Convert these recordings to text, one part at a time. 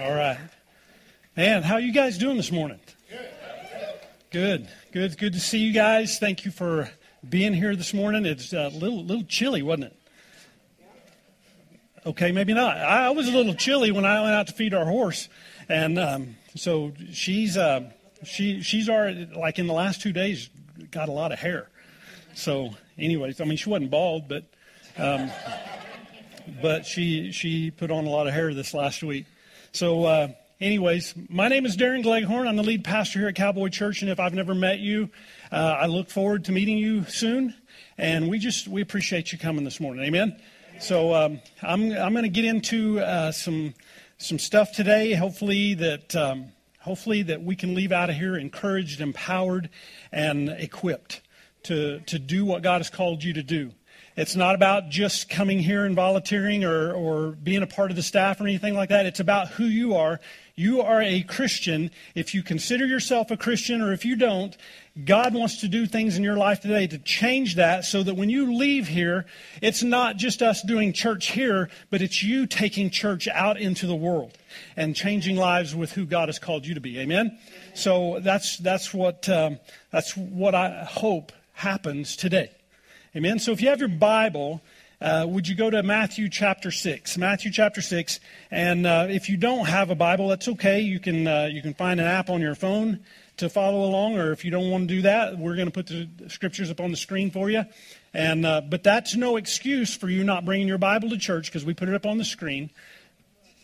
All right. Man, how you guys doing this morning? Good. Good. Good to see you guys. Thank you for being here this morning. It's a little little chilly, wasn't it? Okay, maybe not. I was a little chilly when I went out to feed our horse, and um, so she's uh, she she's already like in the last two days got a lot of hair. So, anyways, I mean she wasn't bald, but um, but she she put on a lot of hair this last week. So, uh, anyways, my name is Darren Gleghorn. I'm the lead pastor here at Cowboy Church, and if I've never met you, uh, I look forward to meeting you soon. And we just we appreciate you coming this morning. Amen. So um, I'm I'm going to get into uh, some some stuff today. Hopefully that um, hopefully that we can leave out of here encouraged, empowered, and equipped to to do what God has called you to do. It's not about just coming here and volunteering or, or being a part of the staff or anything like that. It's about who you are. You are a Christian. If you consider yourself a Christian or if you don't, God wants to do things in your life today to change that so that when you leave here, it's not just us doing church here, but it's you taking church out into the world and changing lives with who God has called you to be. Amen? So that's, that's, what, um, that's what I hope happens today. Amen. So if you have your Bible, uh, would you go to Matthew chapter 6? Matthew chapter 6. And uh, if you don't have a Bible, that's okay. You can, uh, you can find an app on your phone to follow along, or if you don't want to do that, we're going to put the scriptures up on the screen for you. And, uh, but that's no excuse for you not bringing your Bible to church because we put it up on the screen.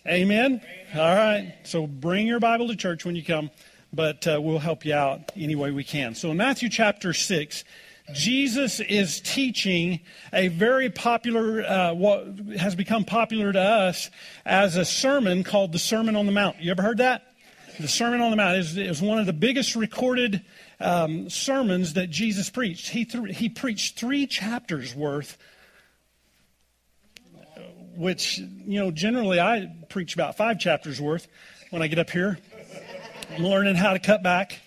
Amen? Amen? All right. So bring your Bible to church when you come, but uh, we'll help you out any way we can. So in Matthew chapter 6, Jesus is teaching a very popular, uh, what has become popular to us as a sermon called the Sermon on the Mount. You ever heard that? The Sermon on the Mount is, is one of the biggest recorded um, sermons that Jesus preached. He, th- he preached three chapters worth, which, you know, generally I preach about five chapters worth when I get up here. I'm learning how to cut back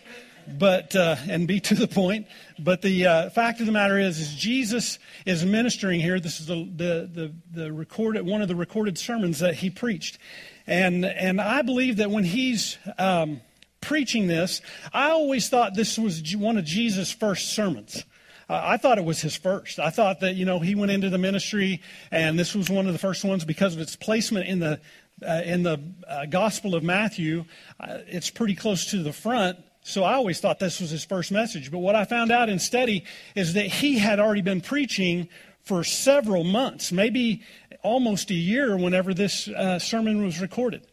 but uh, and be to the point. But the uh, fact of the matter is, is Jesus is ministering here. This is the, the the the recorded one of the recorded sermons that he preached, and and I believe that when he's um, preaching this, I always thought this was one of Jesus' first sermons. I thought it was his first. I thought that, you know, he went into the ministry and this was one of the first ones because of its placement in the, uh, in the uh, Gospel of Matthew. Uh, it's pretty close to the front. So I always thought this was his first message. But what I found out in study is that he had already been preaching for several months, maybe almost a year, whenever this uh, sermon was recorded.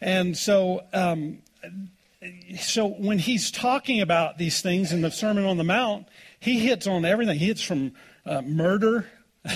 And so, um, so when he's talking about these things in the Sermon on the Mount, he hits on everything. He hits from uh, murder,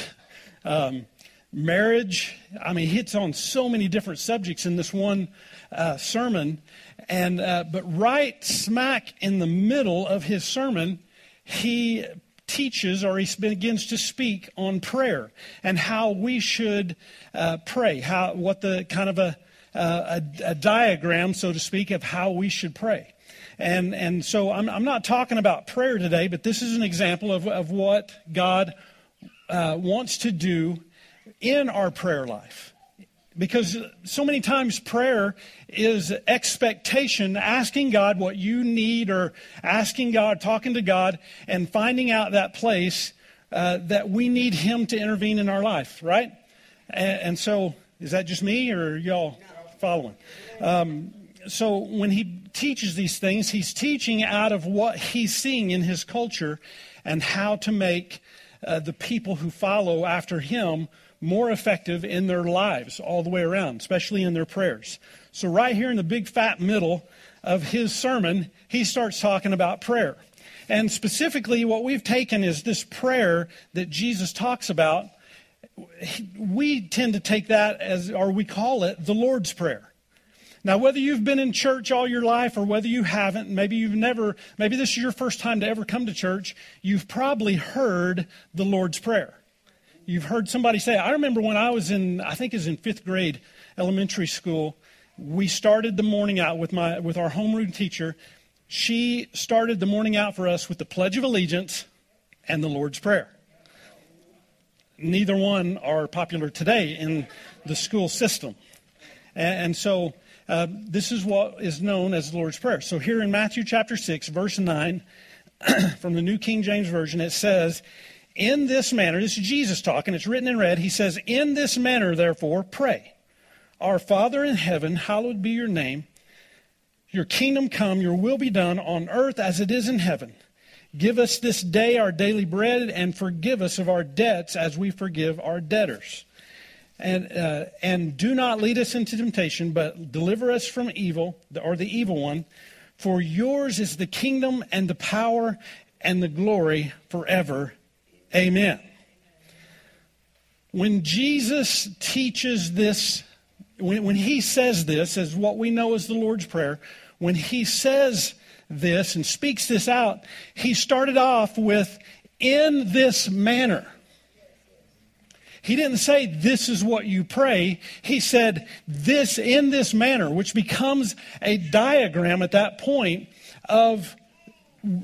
um, marriage. I mean, he hits on so many different subjects in this one uh, sermon. And, uh, but right smack in the middle of his sermon, he teaches or he begins to speak on prayer and how we should uh, pray, how, what the kind of a, a, a, diagram, so to speak, of how we should pray. And, and so I'm, I'm not talking about prayer today, but this is an example of, of what God uh, wants to do in our prayer life. Because so many times prayer is expectation, asking God what you need, or asking God, talking to God, and finding out that place uh, that we need Him to intervene in our life, right? And, and so, is that just me, or y'all following? Um, so, when He teaches these things, He's teaching out of what He's seeing in His culture and how to make uh, the people who follow after Him more effective in their lives all the way around, especially in their prayers. So, right here in the big fat middle of his sermon, he starts talking about prayer. And specifically, what we've taken is this prayer that Jesus talks about. We tend to take that as, or we call it the Lord's Prayer. Now, whether you've been in church all your life or whether you haven't, maybe you've never, maybe this is your first time to ever come to church, you've probably heard the Lord's Prayer. You've heard somebody say, I remember when I was in, I think it was in fifth grade elementary school, we started the morning out with, my, with our homeroom teacher. She started the morning out for us with the Pledge of Allegiance and the Lord's Prayer. Neither one are popular today in the school system. And, and so uh, this is what is known as the Lord's Prayer. So here in Matthew chapter 6, verse 9, from the New King James Version, it says, In this manner, this is Jesus talking, it's written in red. He says, In this manner, therefore, pray. Our Father in heaven, hallowed be your name. Your kingdom come, your will be done on earth as it is in heaven. Give us this day our daily bread and forgive us of our debts as we forgive our debtors. And, uh, and do not lead us into temptation, but deliver us from evil, or the evil one. For yours is the kingdom and the power and the glory forever. Amen. When Jesus teaches this, when, when he says this, as what we know as the Lord's Prayer, when he says this and speaks this out, he started off with, in this manner. He didn't say, This is what you pray. He said, This in this manner, which becomes a diagram at that point of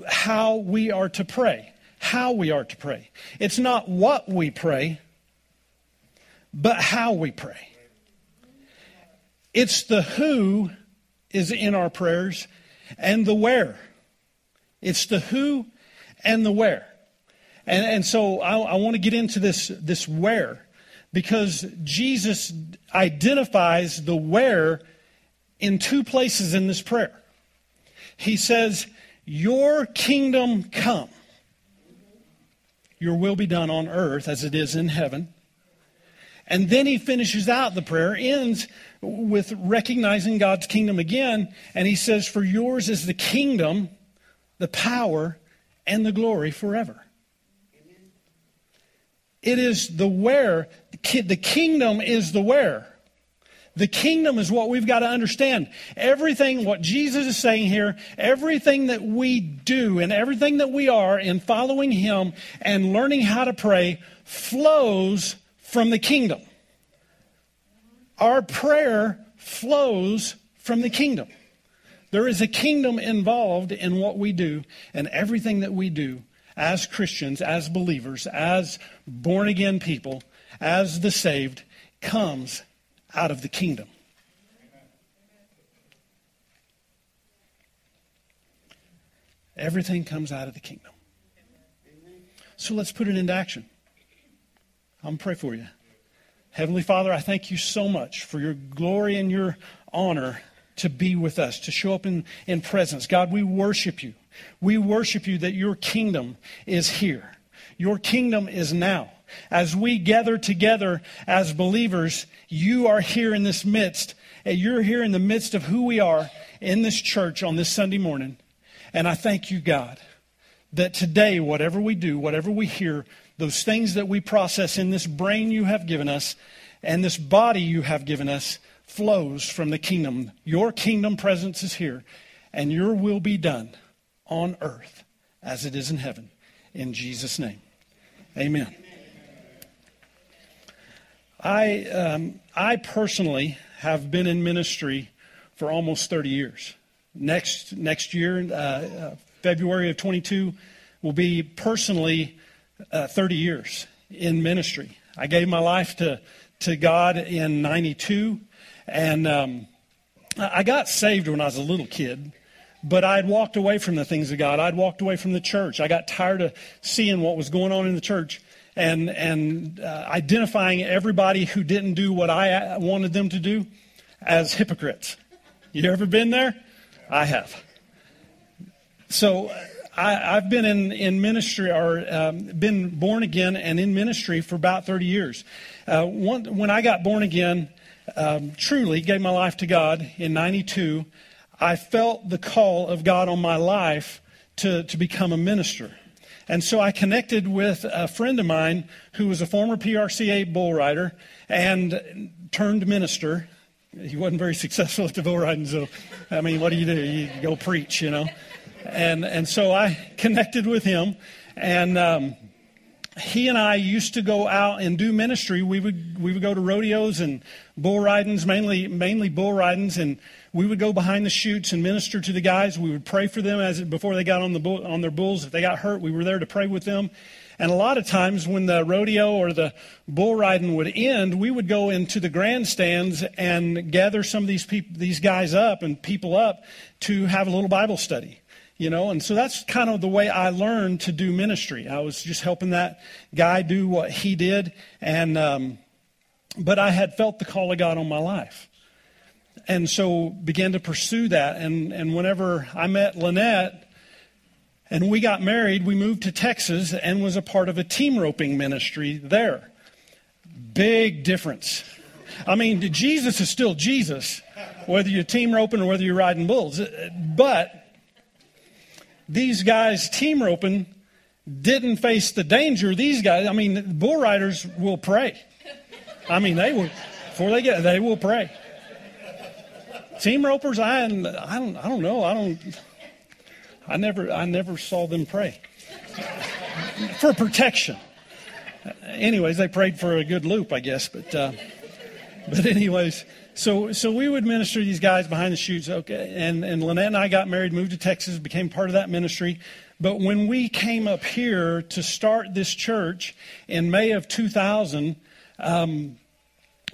how we are to pray. How we are to pray. It's not what we pray, but how we pray. It's the who is in our prayers and the where. It's the who and the where. And, and so I, I want to get into this, this where because Jesus identifies the where in two places in this prayer. He says, Your kingdom come, your will be done on earth as it is in heaven. And then he finishes out the prayer, ends with recognizing God's kingdom again, and he says, For yours is the kingdom, the power, and the glory forever. Amen. It is the where. The kingdom is the where. The kingdom is what we've got to understand. Everything, what Jesus is saying here, everything that we do and everything that we are in following Him and learning how to pray flows from the kingdom. Our prayer flows from the kingdom. There is a kingdom involved in what we do and everything that we do as Christians, as believers, as born again people, as the saved, comes out of the kingdom. Everything comes out of the kingdom. So let's put it into action. I'm going to pray for you. Heavenly Father, I thank you so much for your glory and your honor to be with us, to show up in, in presence. God, we worship you. We worship you that your kingdom is here. Your kingdom is now. As we gather together as believers, you are here in this midst. And you're here in the midst of who we are in this church on this Sunday morning. And I thank you, God, that today, whatever we do, whatever we hear, those things that we process in this brain you have given us and this body you have given us flows from the kingdom. Your kingdom presence is here, and your will be done on earth as it is in heaven. In Jesus' name. Amen. I, um, I personally have been in ministry for almost 30 years. Next, next year, uh, uh, February of 22, will be personally uh, 30 years in ministry. I gave my life to, to God in 92, and um, I got saved when I was a little kid but I'd walked away from the things of God. I'd walked away from the church. I got tired of seeing what was going on in the church and, and uh, identifying everybody who didn't do what I uh, wanted them to do as hypocrites. You ever been there? I have. So I, have been in, in ministry or um, been born again and in ministry for about 30 years. Uh, one, when I got born again, um, truly gave my life to God in 92, I felt the call of God on my life to, to become a minister. And so I connected with a friend of mine who was a former PRCA bull rider and turned minister. He wasn't very successful at the bull riding, so I mean, what do you do? You go preach, you know. And and so I connected with him, and um, he and I used to go out and do ministry. We would we would go to rodeos and bull ridings, mainly mainly bull ridings, and we would go behind the chutes and minister to the guys. We would pray for them as before they got on the bull, on their bulls. If they got hurt, we were there to pray with them. And a lot of times when the rodeo or the bull riding would end, we would go into the grandstands and gather some of these people, these guys up and people up to have a little Bible study. You know, and so that's kind of the way I learned to do ministry. I was just helping that guy do what he did, and um, but I had felt the call of God on my life, and so began to pursue that. And and whenever I met Lynette, and we got married, we moved to Texas and was a part of a team roping ministry there. Big difference. I mean, Jesus is still Jesus, whether you're team roping or whether you're riding bulls. But these guys team roping didn't face the danger. These guys, I mean, bull riders will pray. I mean, they will, before they get, they will pray. Team ropers, I, I don't, I don't know. I don't, I never, I never saw them pray for protection. Anyways, they prayed for a good loop, I guess. But, uh, but anyways, so so we would minister these guys behind the chutes. Okay, and and Lynette and I got married, moved to Texas, became part of that ministry. But when we came up here to start this church in May of 2000, um,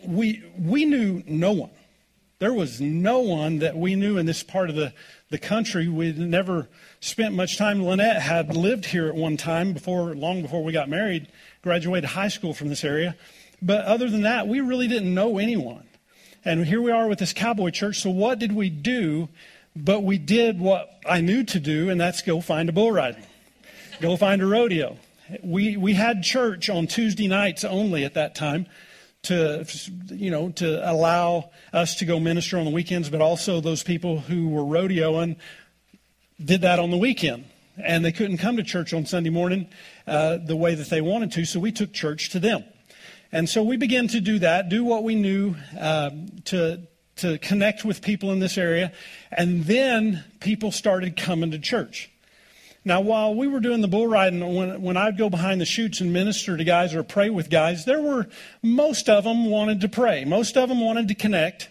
we we knew no one. There was no one that we knew in this part of the, the country. We'd never spent much time. Lynette had lived here at one time before, long before we got married, graduated high school from this area. But other than that, we really didn't know anyone. And here we are with this cowboy church. So what did we do? But we did what I knew to do, and that's go find a bull riding, go find a rodeo. We, we had church on Tuesday nights only at that time to you know to allow us to go minister on the weekends but also those people who were rodeoing did that on the weekend. And they couldn't come to church on sunday morning uh, the way that they wanted to so we took church to them. And so we began to do that do what we knew uh, to to connect with people in this area. And then people started coming to church now, while we were doing the bull riding, when, when I'd go behind the chutes and minister to guys or pray with guys, there were most of them wanted to pray. Most of them wanted to connect.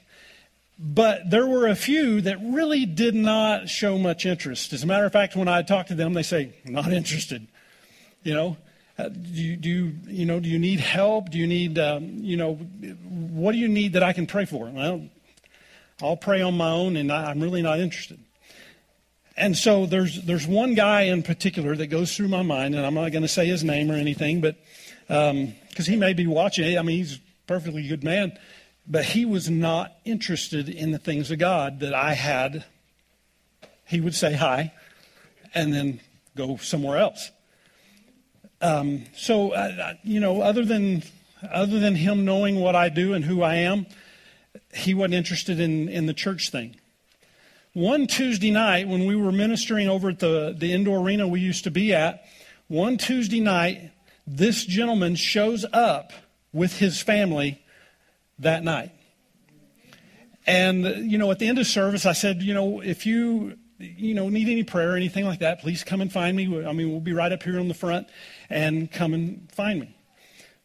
But there were a few that really did not show much interest. As a matter of fact, when I talk to them, they say, not interested. You know, uh, do, you, do you, you know, do you need help? Do you need, um, you know, what do you need that I can pray for? Well, I'll pray on my own, and I, I'm really not interested. And so there's, there's one guy in particular that goes through my mind, and I'm not going to say his name or anything, but because um, he may be watching. I mean, he's a perfectly good man, but he was not interested in the things of God that I had. He would say hi and then go somewhere else. Um, so, uh, you know, other than, other than him knowing what I do and who I am, he wasn't interested in, in the church thing. One Tuesday night, when we were ministering over at the, the indoor arena we used to be at, one Tuesday night, this gentleman shows up with his family that night. And, you know, at the end of service, I said, you know, if you, you know, need any prayer or anything like that, please come and find me. I mean, we'll be right up here on the front and come and find me.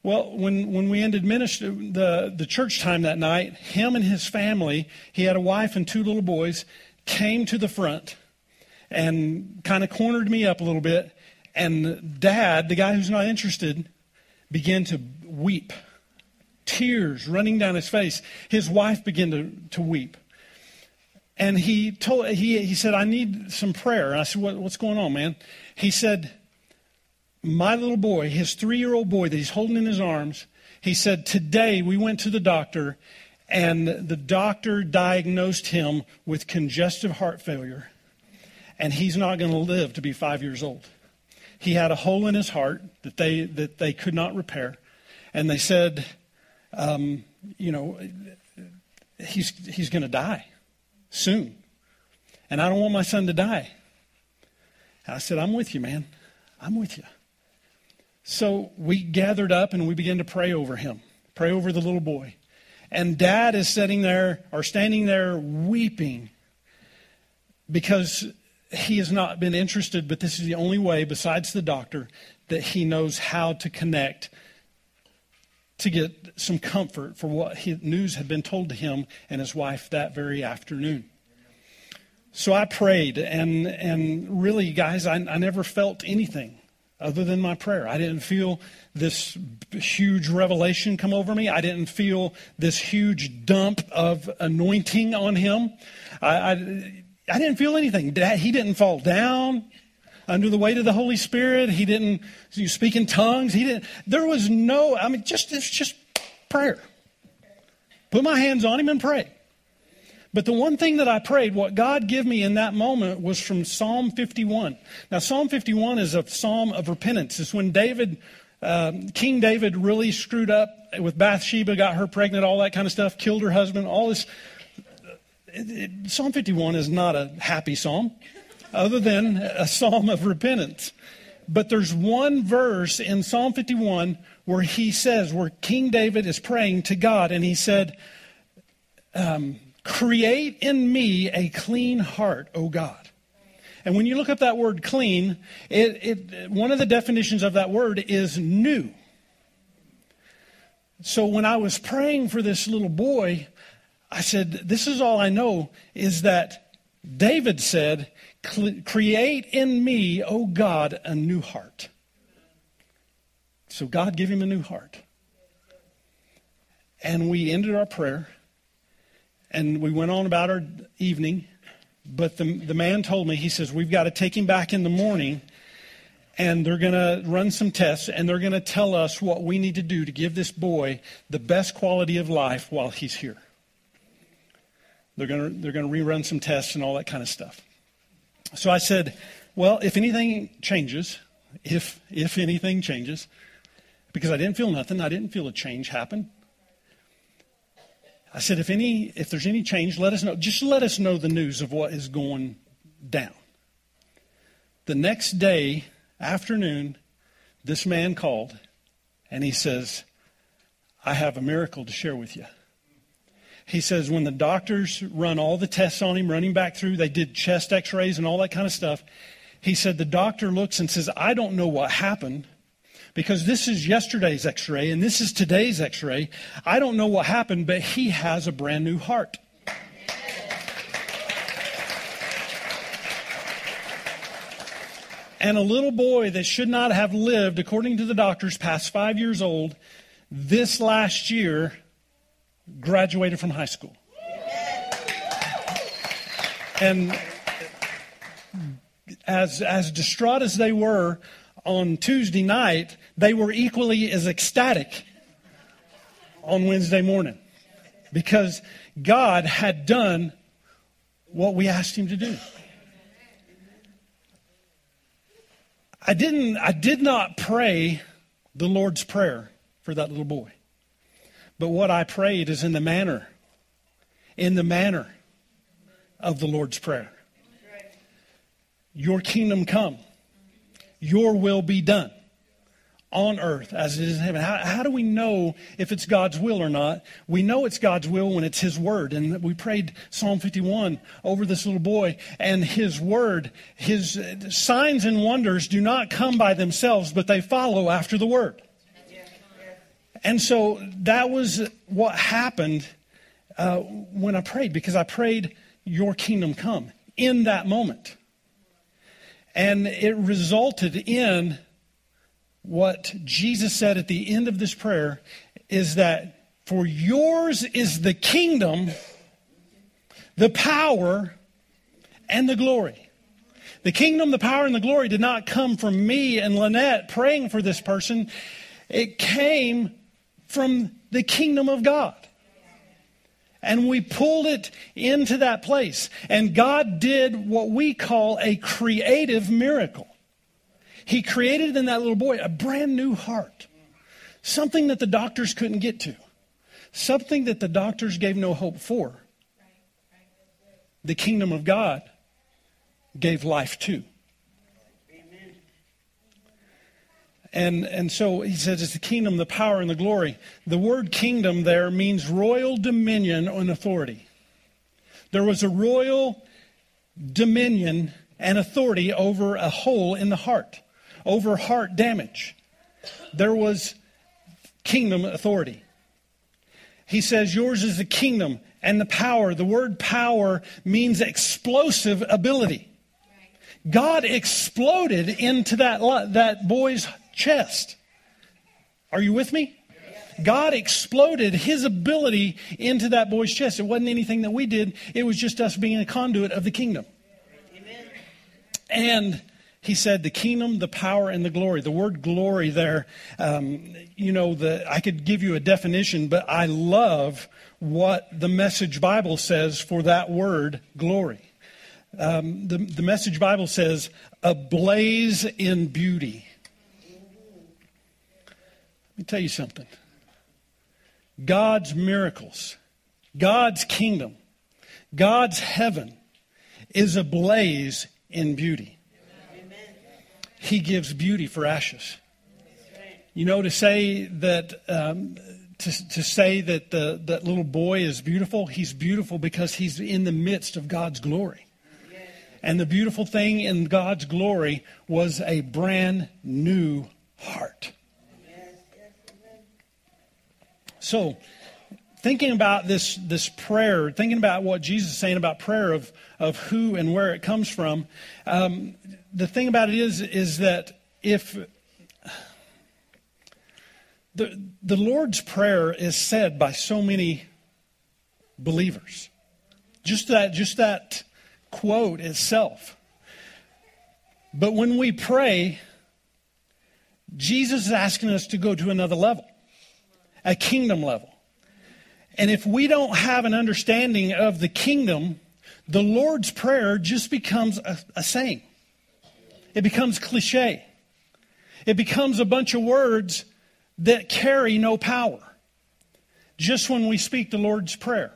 Well, when, when we ended ministry, the, the church time that night, him and his family, he had a wife and two little boys, came to the front and kind of cornered me up a little bit. And dad, the guy who's not interested, began to weep, tears running down his face. His wife began to, to weep. And he told he, he said, I need some prayer. And I said, what, What's going on, man? He said, My little boy, his three year old boy that he's holding in his arms, he said, Today we went to the doctor and the doctor diagnosed him with congestive heart failure, and he's not going to live to be five years old. He had a hole in his heart that they that they could not repair, and they said, um, you know, he's he's going to die soon, and I don't want my son to die. And I said, I'm with you, man. I'm with you. So we gathered up and we began to pray over him, pray over the little boy. And dad is sitting there or standing there weeping because he has not been interested, but this is the only way, besides the doctor, that he knows how to connect to get some comfort for what news had been told to him and his wife that very afternoon. So I prayed, and, and really, guys, I, I never felt anything. Other than my prayer. I didn't feel this huge revelation come over me. I didn't feel this huge dump of anointing on him. I, I, I didn't feel anything. He didn't fall down under the weight of the Holy Spirit. He didn't speak in tongues. He didn't. There was no. I mean, just it's just prayer. Put my hands on him and pray. But the one thing that I prayed, what God gave me in that moment was from Psalm 51. Now, Psalm 51 is a psalm of repentance. It's when David, uh, King David, really screwed up with Bathsheba, got her pregnant, all that kind of stuff, killed her husband, all this. It, it, psalm 51 is not a happy psalm, other than a psalm of repentance. But there's one verse in Psalm 51 where he says, where King David is praying to God, and he said, um, Create in me a clean heart, O God. And when you look up that word clean, it, it, one of the definitions of that word is new. So when I was praying for this little boy, I said, This is all I know is that David said, Create in me, O God, a new heart. So God give him a new heart. And we ended our prayer and we went on about our evening. But the, the man told me, he says, We've got to take him back in the morning and they're going to run some tests and they're going to tell us what we need to do to give this boy the best quality of life while he's here. They're going to, they're going to rerun some tests and all that kind of stuff. So I said, Well, if anything changes, if, if anything changes, because I didn't feel nothing, I didn't feel a change happen. I said, if any, if there's any change, let us know. Just let us know the news of what is going down. The next day, afternoon, this man called and he says, I have a miracle to share with you. He says, when the doctors run all the tests on him, running back through, they did chest x rays and all that kind of stuff. He said, the doctor looks and says, I don't know what happened, because this is yesterday's x ray and this is today's x ray. I don't know what happened, but he has a brand new heart. And a little boy that should not have lived, according to the doctors, past five years old, this last year graduated from high school. And as, as distraught as they were on Tuesday night, they were equally as ecstatic on Wednesday morning because God had done what we asked him to do. I didn't I did not pray the Lord's prayer for that little boy. But what I prayed is in the manner in the manner of the Lord's prayer. Your kingdom come. Your will be done on earth as it is in heaven. How, how, do we know if it's God's will or not? We know it's God's will when it's His word. And we prayed Psalm 51 over this little boy, and His word, His signs and wonders do not come by themselves, but they follow after the word. And so that was what happened uh, when I prayed, because I prayed, Your kingdom come in that moment. And it resulted in what Jesus said at the end of this prayer is that for yours is the kingdom, the power, and the glory. The kingdom, the power, and the glory did not come from me and Lynette praying for this person. It came from the kingdom of God and we pulled it into that place. And God did what we call a creative miracle. He created in that little boy a brand new heart, something that the doctors couldn't get to, something that the doctors gave no hope for. The kingdom of God gave life to. And, and so he says it's the kingdom, the power, and the glory. The word kingdom there means royal dominion and authority. There was a royal dominion and authority over a hole in the heart, over heart damage. There was kingdom authority. He says, Yours is the kingdom and the power. The word power means explosive ability. God exploded into that, that boy's chest. Are you with me? God exploded his ability into that boy's chest. It wasn't anything that we did, it was just us being a conduit of the kingdom. Amen. And he said the kingdom the power and the glory. The word glory there um, you know the i could give you a definition but i love what the message bible says for that word glory. Um, the, the message bible says ablaze in beauty. Let me tell you something. God's miracles god's kingdom god's heaven is ablaze in beauty he gives beauty for ashes. You know, to say that um, to, to say that the, that little boy is beautiful, he's beautiful because he's in the midst of God's glory. And the beautiful thing in God's glory was a brand new heart. So, thinking about this, this prayer, thinking about what Jesus is saying about prayer of, of who and where it comes from, um, the thing about it is, is that if the, the Lord's Prayer is said by so many believers, just that, just that quote itself. But when we pray, Jesus is asking us to go to another level, a kingdom level. And if we don't have an understanding of the kingdom, the Lord's Prayer just becomes a, a saying. It becomes cliche. It becomes a bunch of words that carry no power. Just when we speak the Lord's Prayer.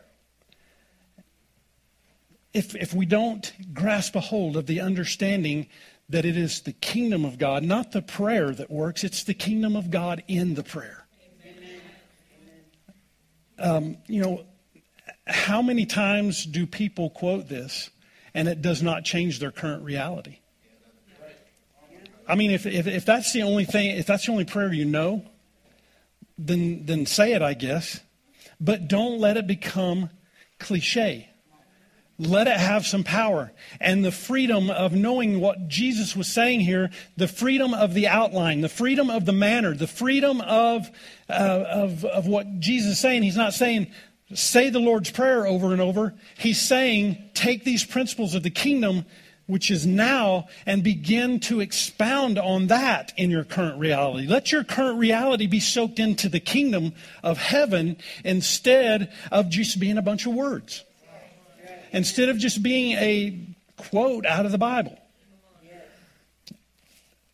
If, if we don't grasp a hold of the understanding that it is the kingdom of God, not the prayer that works, it's the kingdom of God in the prayer. Um, you know, how many times do people quote this and it does not change their current reality? I mean, if, if, if that's the only thing, if that's the only prayer you know, then, then say it, I guess. But don't let it become cliche. Let it have some power. And the freedom of knowing what Jesus was saying here, the freedom of the outline, the freedom of the manner, the freedom of, uh, of, of what Jesus is saying. He's not saying, say the Lord's Prayer over and over. He's saying, take these principles of the kingdom which is now, and begin to expound on that in your current reality. Let your current reality be soaked into the kingdom of heaven instead of just being a bunch of words. Instead of just being a quote out of the Bible.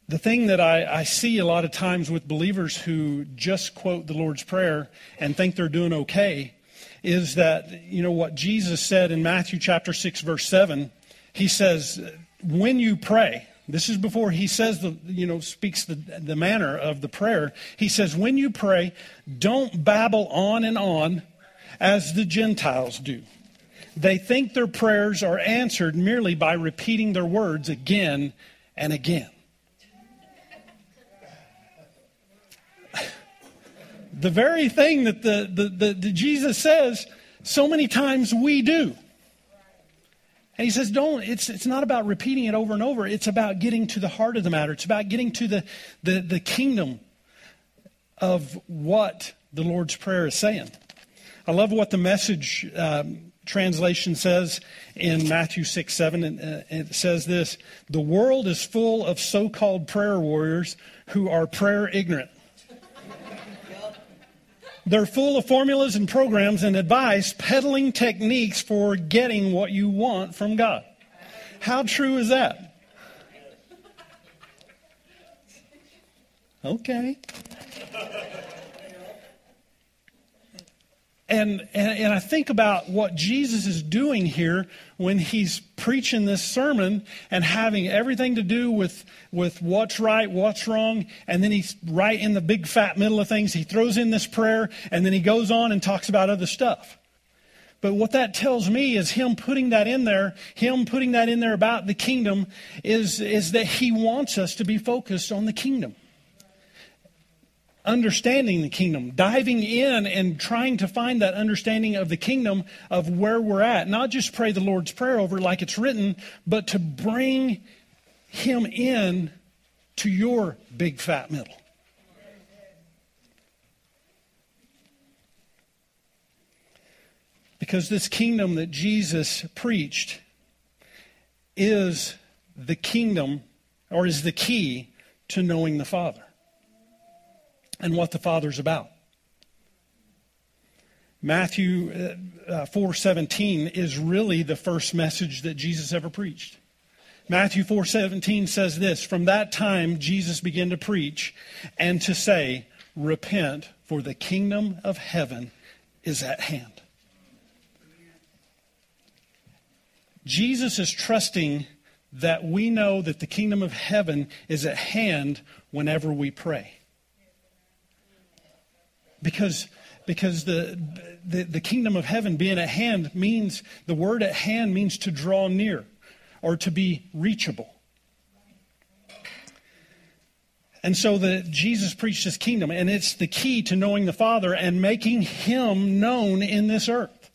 The thing that I, I, see a lot of times with believers who just quote the Lord's Prayer and think they're doing okay is that, you know, what Jesus said in Matthew chapter 6, verse 7 he says, when you pray, this is before he says the you know speaks the the manner of the prayer. He says, when you pray, don't babble on and on as the Gentiles do. They think their prayers are answered merely by repeating their words again and again. the very thing that the, the, the, the Jesus says so many times we do. And he says, don't, it's, it's not about repeating it over and over. It's about getting to the heart of the matter. It's about getting to the, the, the kingdom of what the Lord's Prayer is saying. I love what the message um, translation says in Matthew 6 7. And, uh, it says this The world is full of so called prayer warriors who are prayer ignorant. They're full of formulas and programs and advice, peddling techniques for getting what you want from God. How true is that? Okay. And, and, and I think about what Jesus is doing here when he's preaching this sermon and having everything to do with, with what's right, what's wrong, and then he's right in the big fat middle of things. He throws in this prayer, and then he goes on and talks about other stuff. But what that tells me is him putting that in there, him putting that in there about the kingdom, is, is that he wants us to be focused on the kingdom understanding the kingdom, diving in and trying to find that understanding of the kingdom of where we're at. Not just pray the Lord's Prayer over like it's written, but to bring him in to your big fat middle. Because this kingdom that Jesus preached is the kingdom or is the key to knowing the Father and what the Father's about. Matthew uh, uh 4:17 is really the first message that Jesus ever preached. Matthew 4:17 says this, from that time Jesus began to preach and to say, repent for the kingdom of heaven is at hand. Jesus is trusting that we know that the kingdom of heaven is at hand whenever we pray. Because, because the, the, the kingdom of heaven being at hand means, the word at hand means to draw near or to be reachable. And so the Jesus preached his kingdom, and it's the key to knowing the Father and making him known in this earth.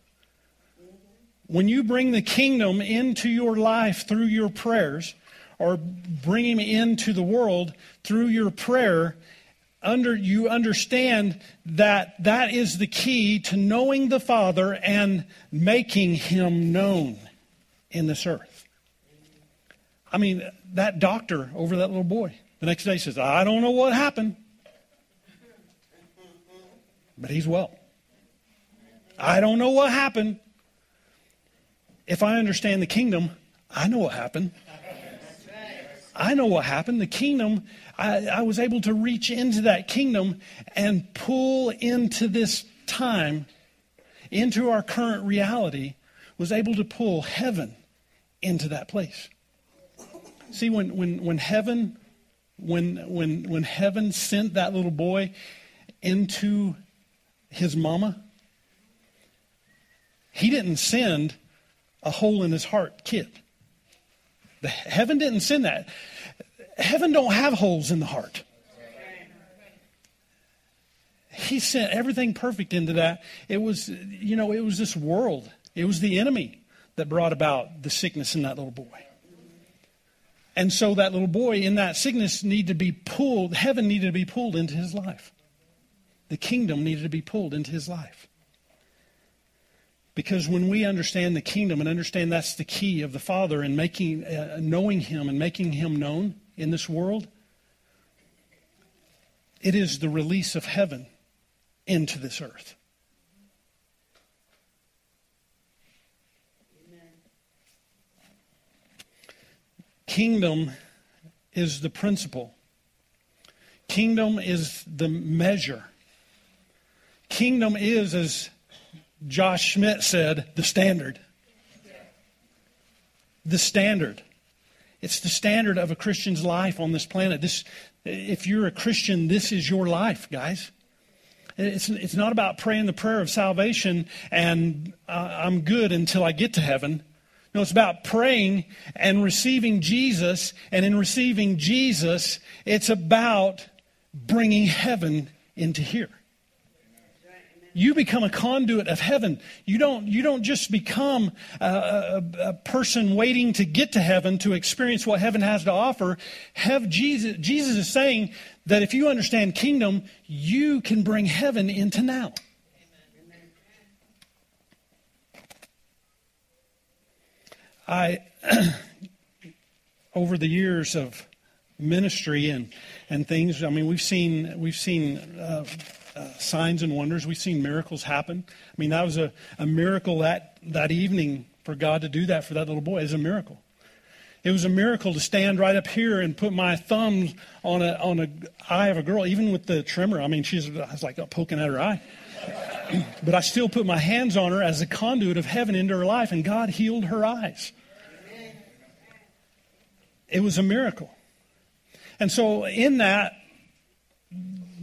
When you bring the kingdom into your life through your prayers, or bring him into the world through your prayer, under, you understand that that is the key to knowing the Father and making him known in this earth. I mean, that doctor over that little boy, the next day says, I don't know what happened, but he's well. I don't know what happened, if I understand the kingdom, I know what happened. I know what happened. The kingdom, I, I, was able to reach into that kingdom and pull into this time, into our current reality, was able to pull heaven into that place. See, when, when, when heaven, when, when, when heaven sent that little boy into his mama, he didn't send a hole in his heart kid. The, heaven didn't send that. Heaven don't have holes in the heart. He sent everything perfect into that. It was, you know, it was this world. It was the enemy that brought about the sickness in that little boy. And so that little boy in that sickness needed to be pulled, heaven needed to be pulled into his life. The kingdom needed to be pulled into his life. Because when we understand the kingdom and understand that's the key of the Father and making, uh, knowing Him and making Him known in this world, it is the release of heaven into this earth. Kingdom is the principle. Kingdom is the measure. Kingdom is, as Josh Schmidt said, the standard. The standard. It's the standard of a Christian's life on this planet. This, if you're a Christian, this is your life, guys. It's, it's not about praying the prayer of salvation and uh, I'm good until I get to heaven. No, it's about praying and receiving Jesus. And in receiving Jesus, it's about bringing heaven into here you become a conduit of heaven. You don't, you don't just become a, a, a, person waiting to get to heaven to experience what heaven has to offer. Have Jesus, Jesus is saying that if you understand kingdom, you can bring heaven into now. I, over the years of ministry and, and things, I mean, we've seen, we've seen, uh, uh, signs and wonders. We've seen miracles happen. I mean, that was a, a miracle that, that evening for God to do that for that little boy is a miracle. It was a miracle to stand right up here and put my thumb on a on a eye of a girl, even with the tremor. I mean, she's I was like poking at her eye, but I still put my hands on her as a conduit of heaven into her life, and God healed her eyes. It was a miracle, and so in that,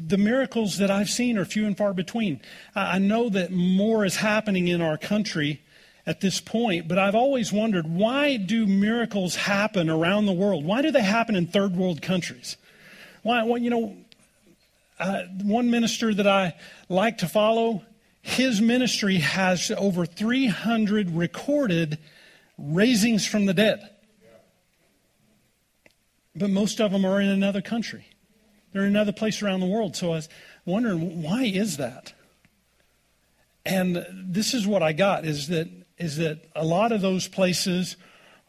the miracles that I've seen are few and far between. I know that more is happening in our country at this point, but I've always wondered why do miracles happen around the world? Why do they happen in third world countries? Why, well, you know, uh, one minister that I like to follow, his ministry has over 300 recorded raisings from the dead. but most of them are in another country. They're in another place around the world. So I was wondering, why is that? And this is what I got is that is that a lot of those places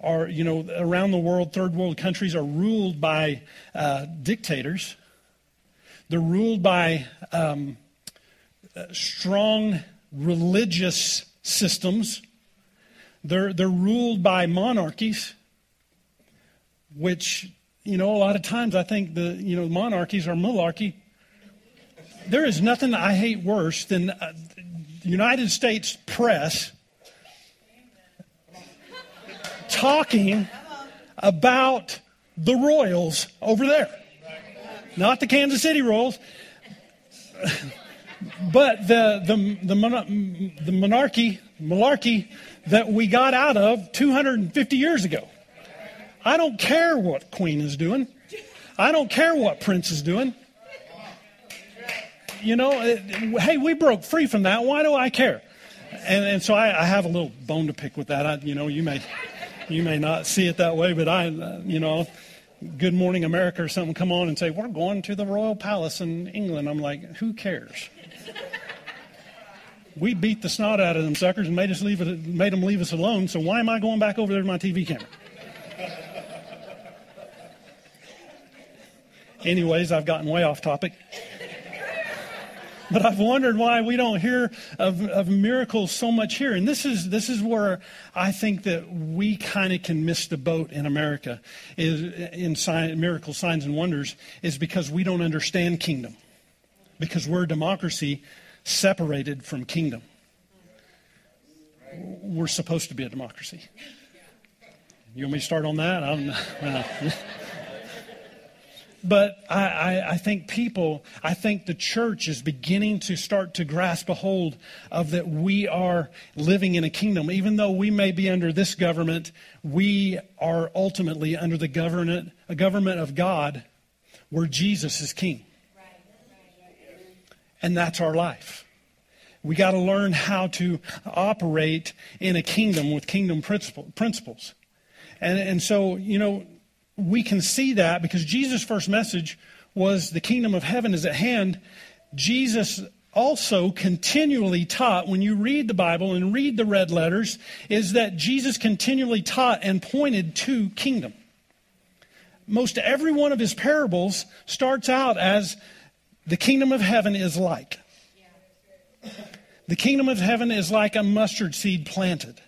are, you know, around the world, third world countries are ruled by uh, dictators. They're ruled by um, strong religious systems. They're, they're ruled by monarchies, which, you know, a lot of times I think the, you know, monarchies are malarkey. There is nothing I hate worse than uh, the United States press talking about the Royals over there. Not the Kansas City Royals, but the, the, the, the monarchy, malarkey that we got out of 250 years ago. I don't care what Queen is doing. I don't care what Prince is doing. You know, hey, we broke free from that. Why do I care? And, and so I, I have a little bone to pick with that. I, you know, you may you may not see it that way, but I, uh, you know, Good Morning America or something come on and say, We're going to the Royal Palace in England. I'm like, Who cares? we beat the snot out of them suckers and made, us leave it, made them leave us alone, so why am I going back over there to my TV camera? Anyways, I've gotten way off topic. But I've wondered why we don't hear of, of miracles so much here. And this is, this is where I think that we kind of can miss the boat in America is in sign, miracle signs and wonders is because we don't understand kingdom. Because we're a democracy separated from kingdom. We're supposed to be a democracy. You want me to start on that? I'm, but I, I, I, think people, I think the church is beginning to start to grasp a hold of that we are living in a kingdom. Even though we may be under this government, we are ultimately under the government, a government of God where Jesus is king. And that's our life. We got to learn how to operate in a kingdom with kingdom principles. And, and so, you know, we can see that because Jesus' first message was the kingdom of heaven is at hand. Jesus also continually taught, when you read the Bible and read the red letters, is that Jesus continually taught and pointed to kingdom. Most every one of his parables starts out as the kingdom of heaven is like. The kingdom of heaven is like a mustard seed planted.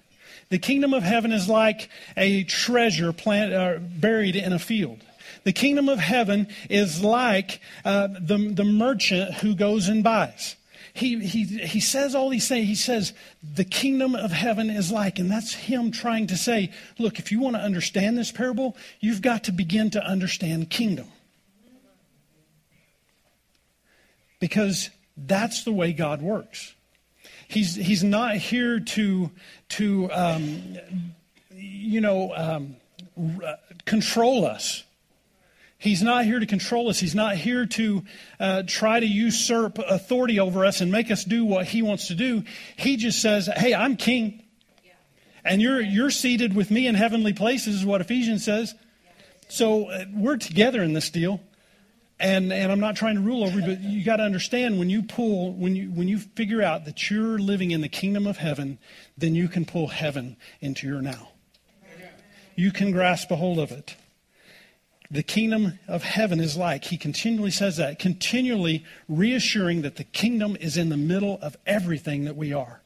The kingdom of heaven is like a treasure plant, uh, buried in a field. The kingdom of heaven is like uh, the, the merchant who goes and buys. He, he, he says all these things. He says, the kingdom of heaven is like, and that's him trying to say, look, if you want to understand this parable, you've got to begin to understand kingdom. Because that's the way God works. He's, he's not here to, to um, you know, um, control us. He's not here to control us. He's not here to uh, try to usurp authority over us and make us do what he wants to do. He just says, "Hey, I'm king, and you're you're seated with me in heavenly places," is what Ephesians says. So uh, we're together in this deal. And, and I'm not trying to rule over you, but you got to understand when you pull, when you, when you figure out that you're living in the kingdom of heaven, then you can pull heaven into your now. You can grasp a hold of it. The kingdom of heaven is like, he continually says that, continually reassuring that the kingdom is in the middle of everything that we are,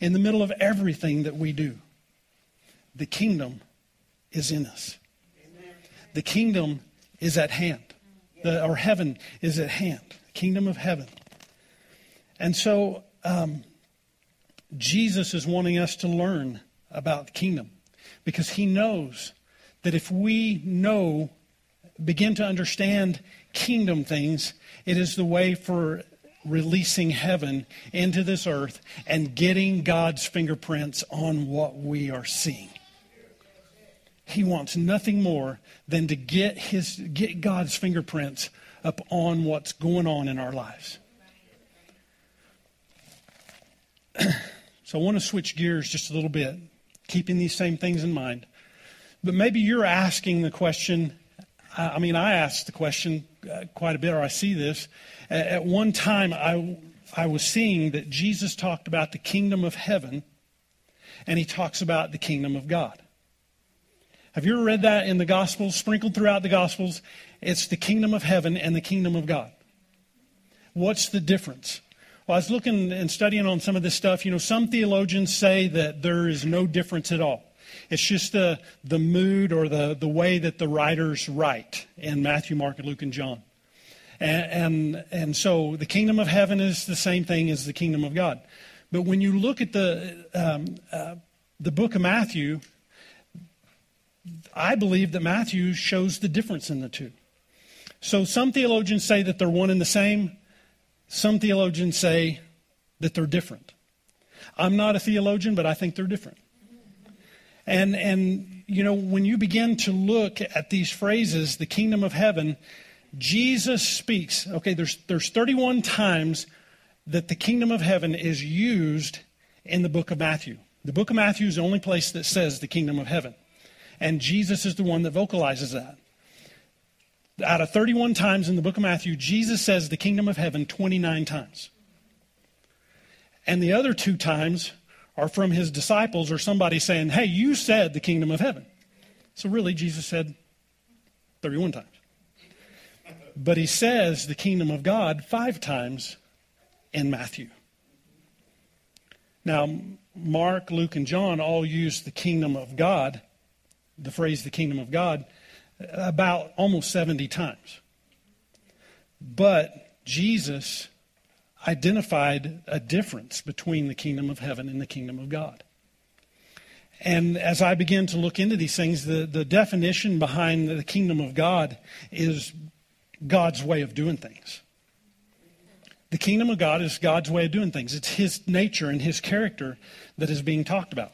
in the middle of everything that we do. The kingdom is in us. The kingdom is at hand the, or heaven is at hand, kingdom of heaven. And so um, Jesus is wanting us to learn about kingdom because he knows that if we know, begin to understand kingdom things, it is the way for releasing heaven into this earth and getting God's fingerprints on what we are seeing. He wants nothing more than to get, his, get God's fingerprints up on what's going on in our lives. so I want to switch gears just a little bit, keeping these same things in mind. But maybe you're asking the question, I mean, I asked the question uh, quite a bit, or I see this. At one time, I, I was seeing that Jesus talked about the kingdom of heaven, and he talks about the kingdom of God. Have you ever read that in the Gospels, sprinkled throughout the Gospels? It's the kingdom of heaven and the kingdom of God. What's the difference? Well, I was looking and studying on some of this stuff. You know, some theologians say that there is no difference at all. It's just the, the mood or the, the way that the writers write in Matthew, Mark, and Luke, and John. And, and, and so the kingdom of heaven is the same thing as the kingdom of God. But when you look at the, um, uh, the book of Matthew, I believe that Matthew shows the difference in the two. So some theologians say that they're one and the same. Some theologians say that they're different. I'm not a theologian, but I think they're different. And, and, you know, when you begin to look at these phrases, the kingdom of heaven, Jesus speaks. Okay, there's, there's 31 times that the kingdom of heaven is used in the book of Matthew. The book of Matthew is the only place that says the kingdom of heaven. And Jesus is the one that vocalizes that. Out of 31 times in the book of Matthew, Jesus says the kingdom of heaven 29 times. And the other two times are from his disciples or somebody saying, Hey, you said the kingdom of heaven. So really, Jesus said 31 times. But he says the kingdom of God five times in Matthew. Now, Mark, Luke, and John all use the kingdom of God, the phrase the kingdom of God, about almost 70 times. But Jesus identified a difference between the kingdom of heaven and the kingdom of God. And as I begin to look into these things, the, the definition behind the kingdom of God is God's way of doing things. The kingdom of God is God's way of doing things. It's His nature and His character that is being talked about.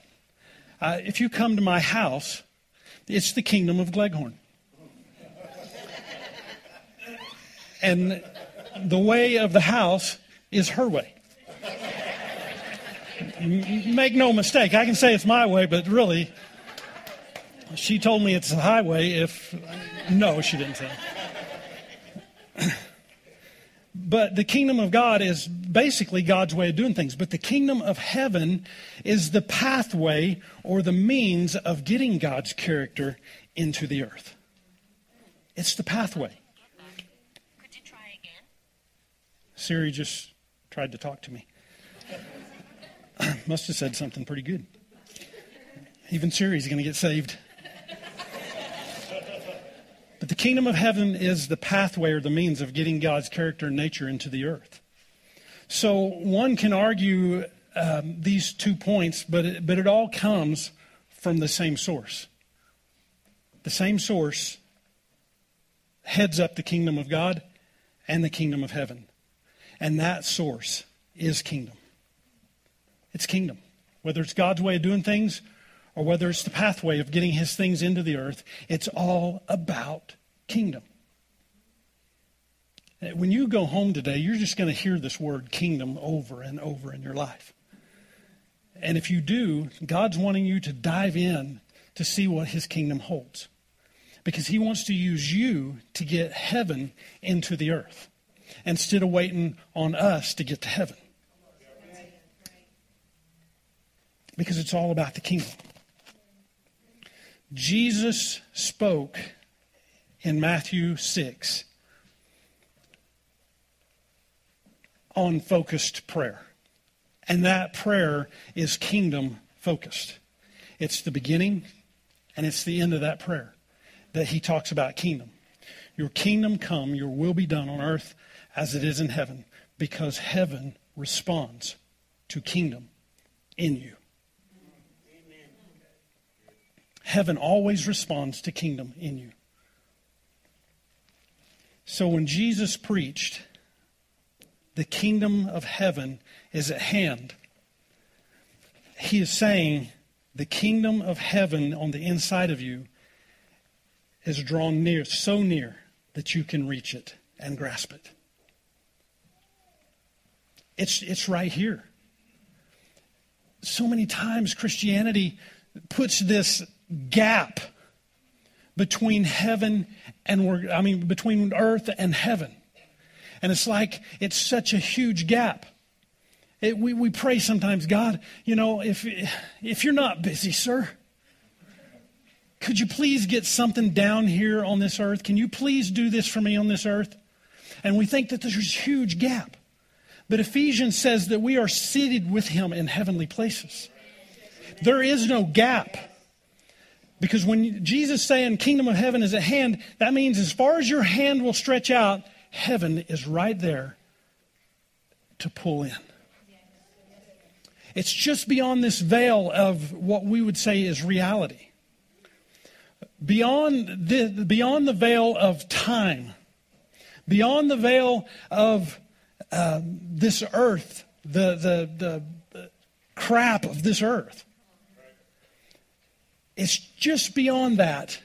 Uh, if you come to my house, it's the kingdom of Gleghorn. And the way of the house is her way. Make no mistake, I can say it's my way, but really, she told me it's the highway if. No, she didn't say. But the kingdom of God is basically God's way of doing things. But the kingdom of heaven is the pathway or the means of getting God's character into the earth. It's the pathway. Could you try again? Siri just tried to talk to me. Must have said something pretty good. Even Siri's going to get saved. But the kingdom of heaven is the pathway or the means of getting God's character and nature into the earth. So one can argue um, these two points, but it, but it all comes from the same source. The same source heads up the kingdom of God and the kingdom of heaven. And that source is kingdom. It's kingdom. Whether it's God's way of doing things or whether it's the pathway of getting his things into the earth, it's all about kingdom. When you go home today, you're just going to hear this word kingdom over and over in your life. And if you do, God's wanting you to dive in to see what his kingdom holds. Because he wants to use you to get heaven into the earth instead of waiting on us to get to heaven. Because it's all about the kingdom. Jesus spoke in Matthew 6 on focused prayer. And that prayer is kingdom focused. It's the beginning and it's the end of that prayer that he talks about kingdom. Your kingdom come, your will be done on earth as it is in heaven, because heaven responds to kingdom in you. Amen. Heaven always responds to kingdom in you. So when Jesus preached, the kingdom of heaven is at hand, he is saying, the kingdom of heaven on the inside of you is drawn near, so near that you can reach it and grasp it. It's, it's right here. So many times Christianity puts this gap between heaven and I mean, between earth and heaven. And it's like it's such a huge gap. It, we, we pray sometimes, God, you know, if, if you're not busy, sir, could you please get something down here on this earth? Can you please do this for me on this earth? And we think that there's a huge gap. But Ephesians says that we are seated with him in heavenly places. There is no gap. Because when Jesus saying kingdom of heaven is at hand, that means as far as your hand will stretch out, heaven is right there to pull in. It's just beyond this veil of what we would say is reality. Beyond the, beyond the veil of time, beyond the veil of uh, this earth, the, the, the, the crap of this earth. It's just beyond that.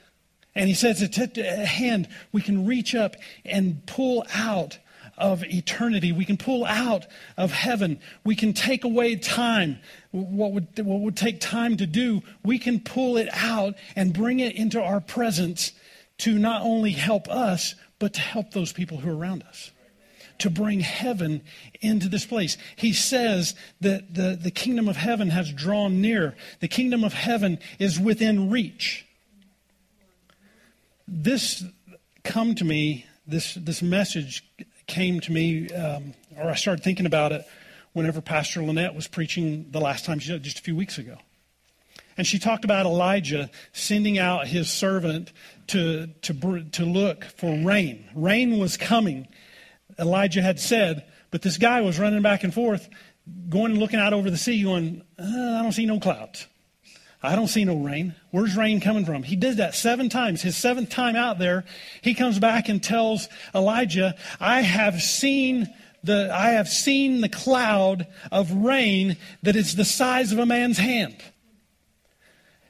And he says at hand. We can reach up and pull out of eternity. We can pull out of heaven. We can take away time. What would, what would take time to do, we can pull it out and bring it into our presence to not only help us, but to help those people who are around us. To bring heaven into this place. He says that the, the kingdom of heaven has drawn near. The kingdom of heaven is within reach. This come to me, this, this message came to me, um, or I started thinking about it whenever Pastor Lynette was preaching the last time, she just a few weeks ago. And she talked about Elijah sending out his servant to, to, to look for rain. Rain was coming, Elijah had said, but this guy was running back and forth, going and looking out over the sea, going, uh, I don't see no clouds. I don't see no rain. Where's rain coming from? He did that seven times. His seventh time out there, he comes back and tells Elijah, I have seen the, I have seen the cloud of rain that is the size of a man's hand.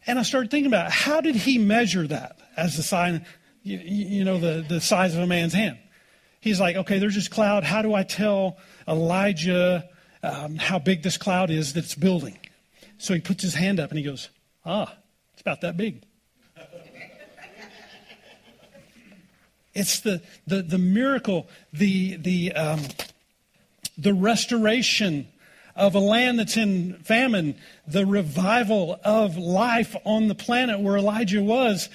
And I started thinking about it. how did he measure that as the sign, you, you know, the, the size of a man's hand? He's like, okay, there's this cloud. How do I tell Elijah um, how big this cloud is that's building? So he puts his hand up and he goes, Ah, it's about that big. It's the, the, the miracle, the, the, um, the restoration of a land that's in famine, the revival of life on the planet where Elijah was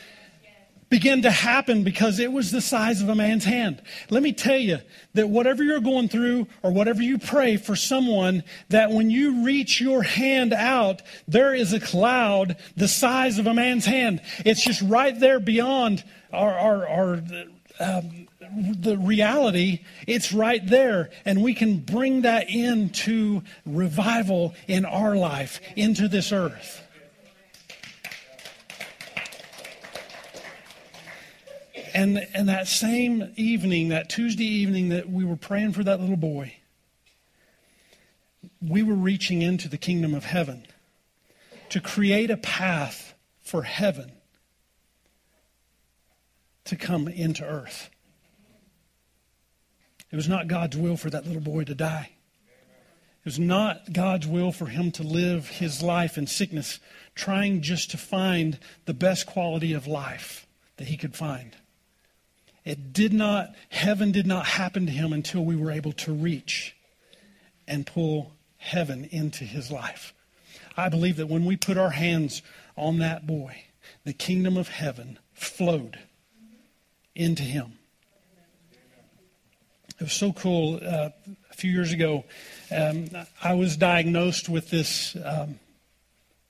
began to happen because it was the size of a man's hand. Let me tell you that whatever you're going through or whatever you pray for someone, that when you reach your hand out, there is a cloud the size of a man's hand. It's just right there beyond our, our, our um, the reality, it's right there. And we can bring that into revival in our life, into this earth. And, and that same evening, that Tuesday evening that we were praying for that little boy, we were reaching into the kingdom of heaven to create a path for heaven to come into earth. It was not God's will for that little boy to die. It was not God's will for him to live his life in sickness, trying just to find the best quality of life that he could find. It did not, heaven did not happen to him until we were able to reach and pull heaven into his life. I believe that when we put our hands on that boy, the kingdom of heaven flowed into him. It was so cool. Uh, a few years ago, um, I was diagnosed with this um,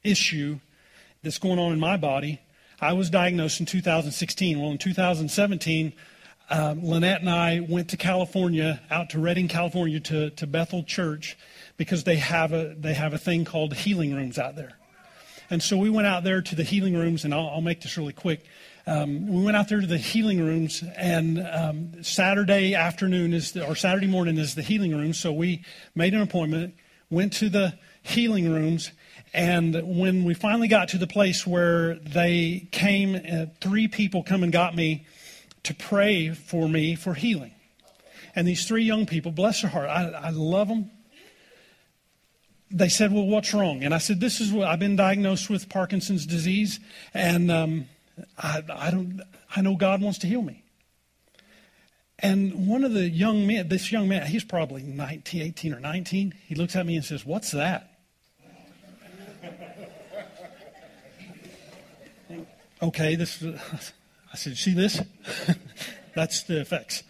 issue that's going on in my body I was diagnosed in 2016. Well, in 2017, um, Lynette and I went to California, out to Redding, California, to, to Bethel Church, because they have a they have a thing called healing rooms out there. And so we went out there to the healing rooms, and I'll, I'll make this really quick. Um, we went out there to the healing rooms, and um, Saturday afternoon is the, or Saturday morning is the healing room. So we made an appointment, went to the healing rooms, and when we finally got to the place where they came, uh, three people come and got me to pray for me for healing. And these three young people, bless their heart, I, I love them. They said, Well, what's wrong? And I said, This is what I've been diagnosed with Parkinson's disease. And um, I, I don't. I know God wants to heal me. And one of the young men, this young man, he's probably 19, 18 or 19. He looks at me and says, "What's that?" Okay, this. I said, "See this? That's the effects."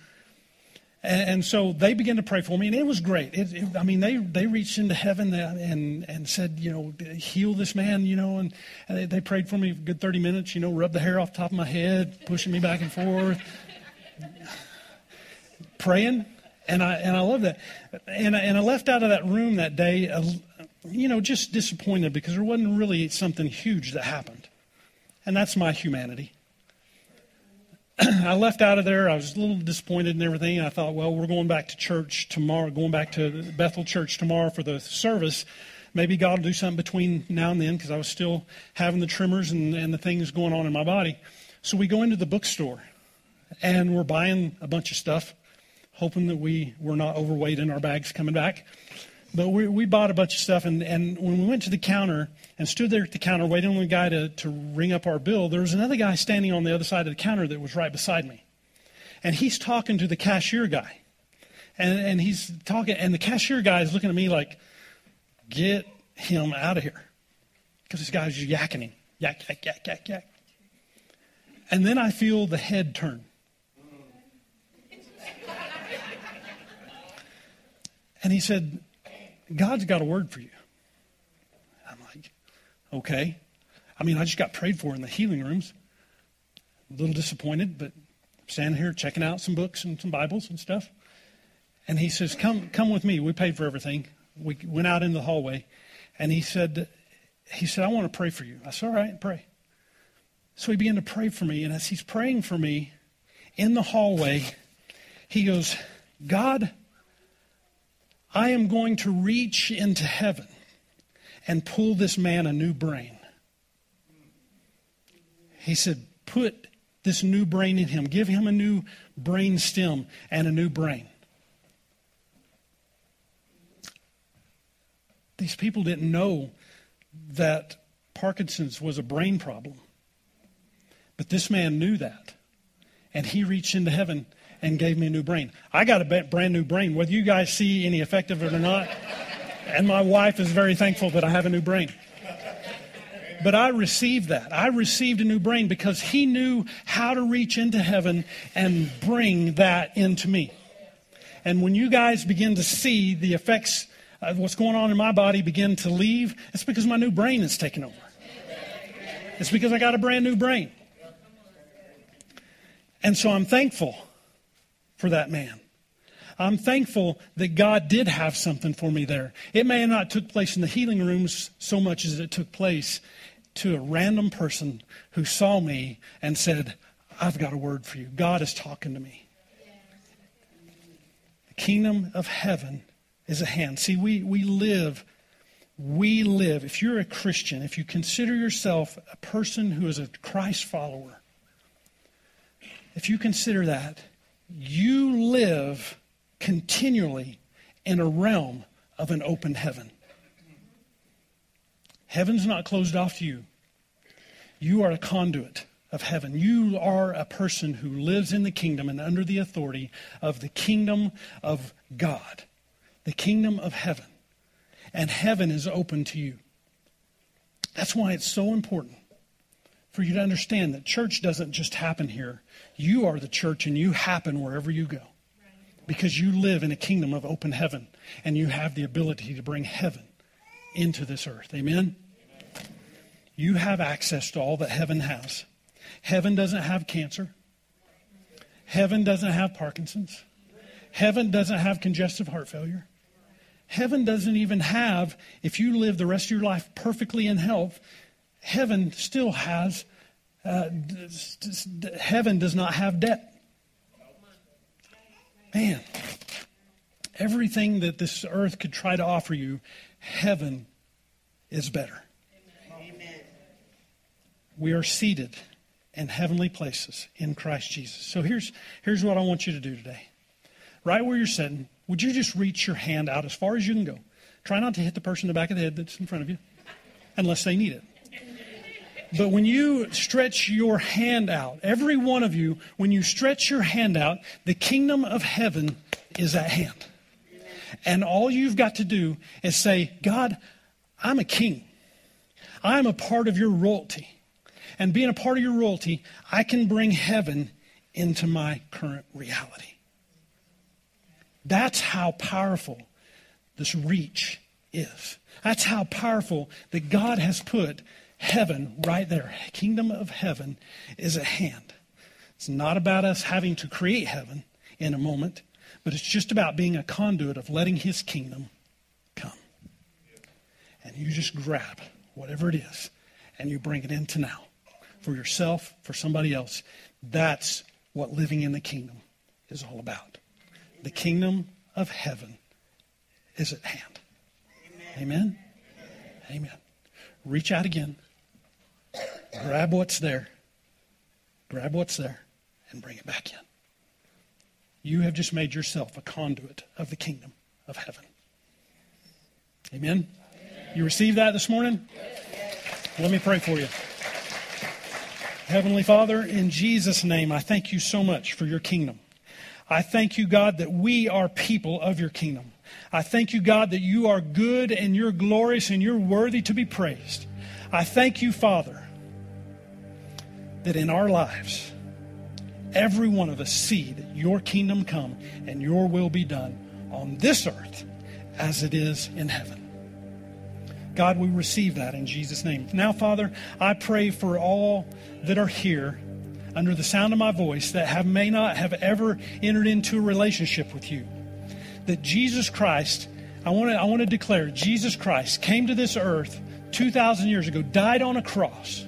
And, and, so they began to pray for me, and it was great. It, it, I mean, they they reached into heaven and and said, you know, heal this man, you know, and, and they, they, prayed for me for a good thirty minutes, you know, rubbed the hair off the top of my head, pushing me back and forth, praying, and I and I love that. And I, and I left out of that room that day, you know, just disappointed because there wasn't really something huge that happened, and that's my humanity. I left out of there. I was a little disappointed and everything. I thought, well, we're going back to church tomorrow, going back to Bethel Church tomorrow for the service. Maybe God will do something between now and then because I was still having the tremors and, and the things going on in my body. So we go into the bookstore and we're buying a bunch of stuff, hoping that we were not overweight in our bags coming back. But we, we bought a bunch of stuff, and, and when we went to the counter and stood there at the counter waiting on the guy to, to ring up our bill, there was another guy standing on the other side of the counter that was right beside me. And he's talking to the cashier guy. And, and he's talking, and the cashier guy is looking at me like, get him out of here. Because this guy's just yakking him. Yak, yak, yak, yak, yak. And then I feel the head turn. And he said, God's got a word for you. I'm like, okay. I mean, I just got prayed for in the healing rooms. A little disappointed, but standing here checking out some books and some Bibles and stuff. And he says, Come come with me. We paid for everything. We went out in the hallway and he said he said, I want to pray for you. I said, All right, pray. So he began to pray for me, and as he's praying for me in the hallway, he goes, God, I am going to reach into heaven and pull this man a new brain. He said, Put this new brain in him. Give him a new brain stem and a new brain. These people didn't know that Parkinson's was a brain problem. But this man knew that. And he reached into heaven and gave me a new brain. I got a brand new brain, whether you guys see any effect of it or not. And my wife is very thankful that I have a new brain. But I received that. I received a new brain because he knew how to reach into heaven and bring that into me. And when you guys begin to see the effects of what's going on in my body begin to leave, it's because my new brain is taking over. It's because I got a brand new brain. And so I'm thankful for that man. I'm thankful that God did have something for me there. It may have not took place in the healing rooms so much as it took place to a random person who saw me and said, I've got a word for you. God is talking to me. The kingdom of heaven is at hand. See, we, we live, we live. If you're a Christian, if you consider yourself a person who is a Christ follower, if you consider that, you live continually in a realm of an open heaven. Heaven's not closed off to you. You are a conduit of heaven. You are a person who lives in the kingdom and under the authority of the kingdom of God, the kingdom of heaven. And heaven is open to you. That's why it's so important for you to understand that church doesn't just happen here. You are the church and you happen wherever you go because you live in a kingdom of open heaven and you have the ability to bring heaven into this earth. Amen? You have access to all that heaven has. Heaven doesn't have cancer. Heaven doesn't have Parkinson's. Heaven doesn't have congestive heart failure. Heaven doesn't even have, if you live the rest of your life perfectly in health, heaven still has, uh, heaven does not have debt. Man, everything that this earth could try to offer you, heaven is better. Amen. We are seated in heavenly places in Christ Jesus. So here's, here's what I want you to do today. Right where you're sitting, would you just reach your hand out as far as you can go? Try not to hit the person in the back of the head that's in front of you, unless they need it. But when you stretch your hand out, every one of you, when you stretch your hand out, the kingdom of heaven is at hand. And all you've got to do is say, God, I'm a king. I'm a part of your royalty. And being a part of your royalty, I can bring heaven into my current reality. That's how powerful this reach is. That's how powerful that God has put heaven right there. Kingdom of heaven is at hand. It's not about us having to create heaven in a moment, but it's just about being a conduit of letting his kingdom come. And you just grab whatever it is and you bring it into now for yourself, for somebody else. That's what living in the kingdom is all about. The kingdom of heaven is at hand. Amen. Amen. Reach out again. Grab what's there. Grab what's there and bring it back in. You have just made yourself a conduit of the kingdom of heaven. Amen. You receive that this morning? Let me pray for you. Heavenly Father, in Jesus' name, I thank you so much for your kingdom. I thank you, God, that we are people of your kingdom. I thank you, God, that you are good and you're glorious and you're worthy to be praised. I thank you, Father, that in our lives, every one of us see that your kingdom come and your will be done on this earth as it is in heaven. God, we receive that in Jesus' name. Now, Father, I pray for all that are here under the sound of my voice that have, may not have ever entered into a relationship with you. That Jesus Christ, I want to I want to declare, Jesus Christ came to this earth 2,000 years ago, died on a cross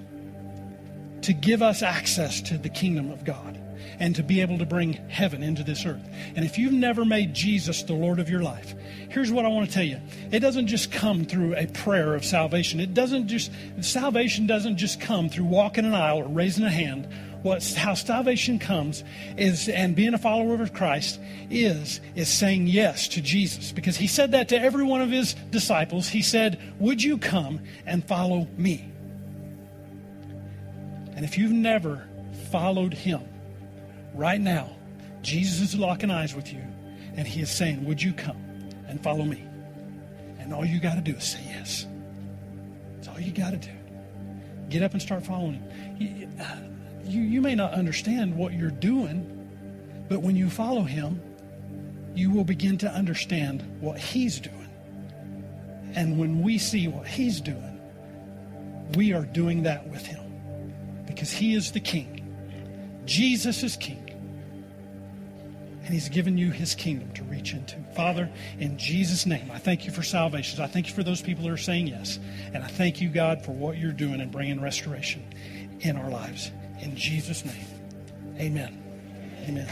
to give us access to the kingdom of God and to be able to bring heaven into this earth. And if you've never made Jesus the Lord of your life, here's what I want to tell you. It doesn't just come through a prayer of salvation. It doesn't just salvation doesn't just come through walking an aisle or raising a hand. What how salvation comes is and being a follower of Christ is is saying yes to Jesus because he said that to every one of his disciples. He said, "Would you come and follow me?" And if you've never followed him, right now, Jesus is locking eyes with you and he is saying, Would you come and follow me? And all you got to do is say yes. That's all you got to do. Get up and start following him. You, uh, you, you may not understand what you're doing, but when you follow him, you will begin to understand what he's doing. And when we see what he's doing, we are doing that with him because he is the king. Jesus is king and He's given you His kingdom to reach into. Father, in Jesus' name, I thank you for salvation. I thank you for those people who are saying yes. And I thank you, God, for what you're doing and bringing restoration in our lives. In Jesus' name, amen. Amen.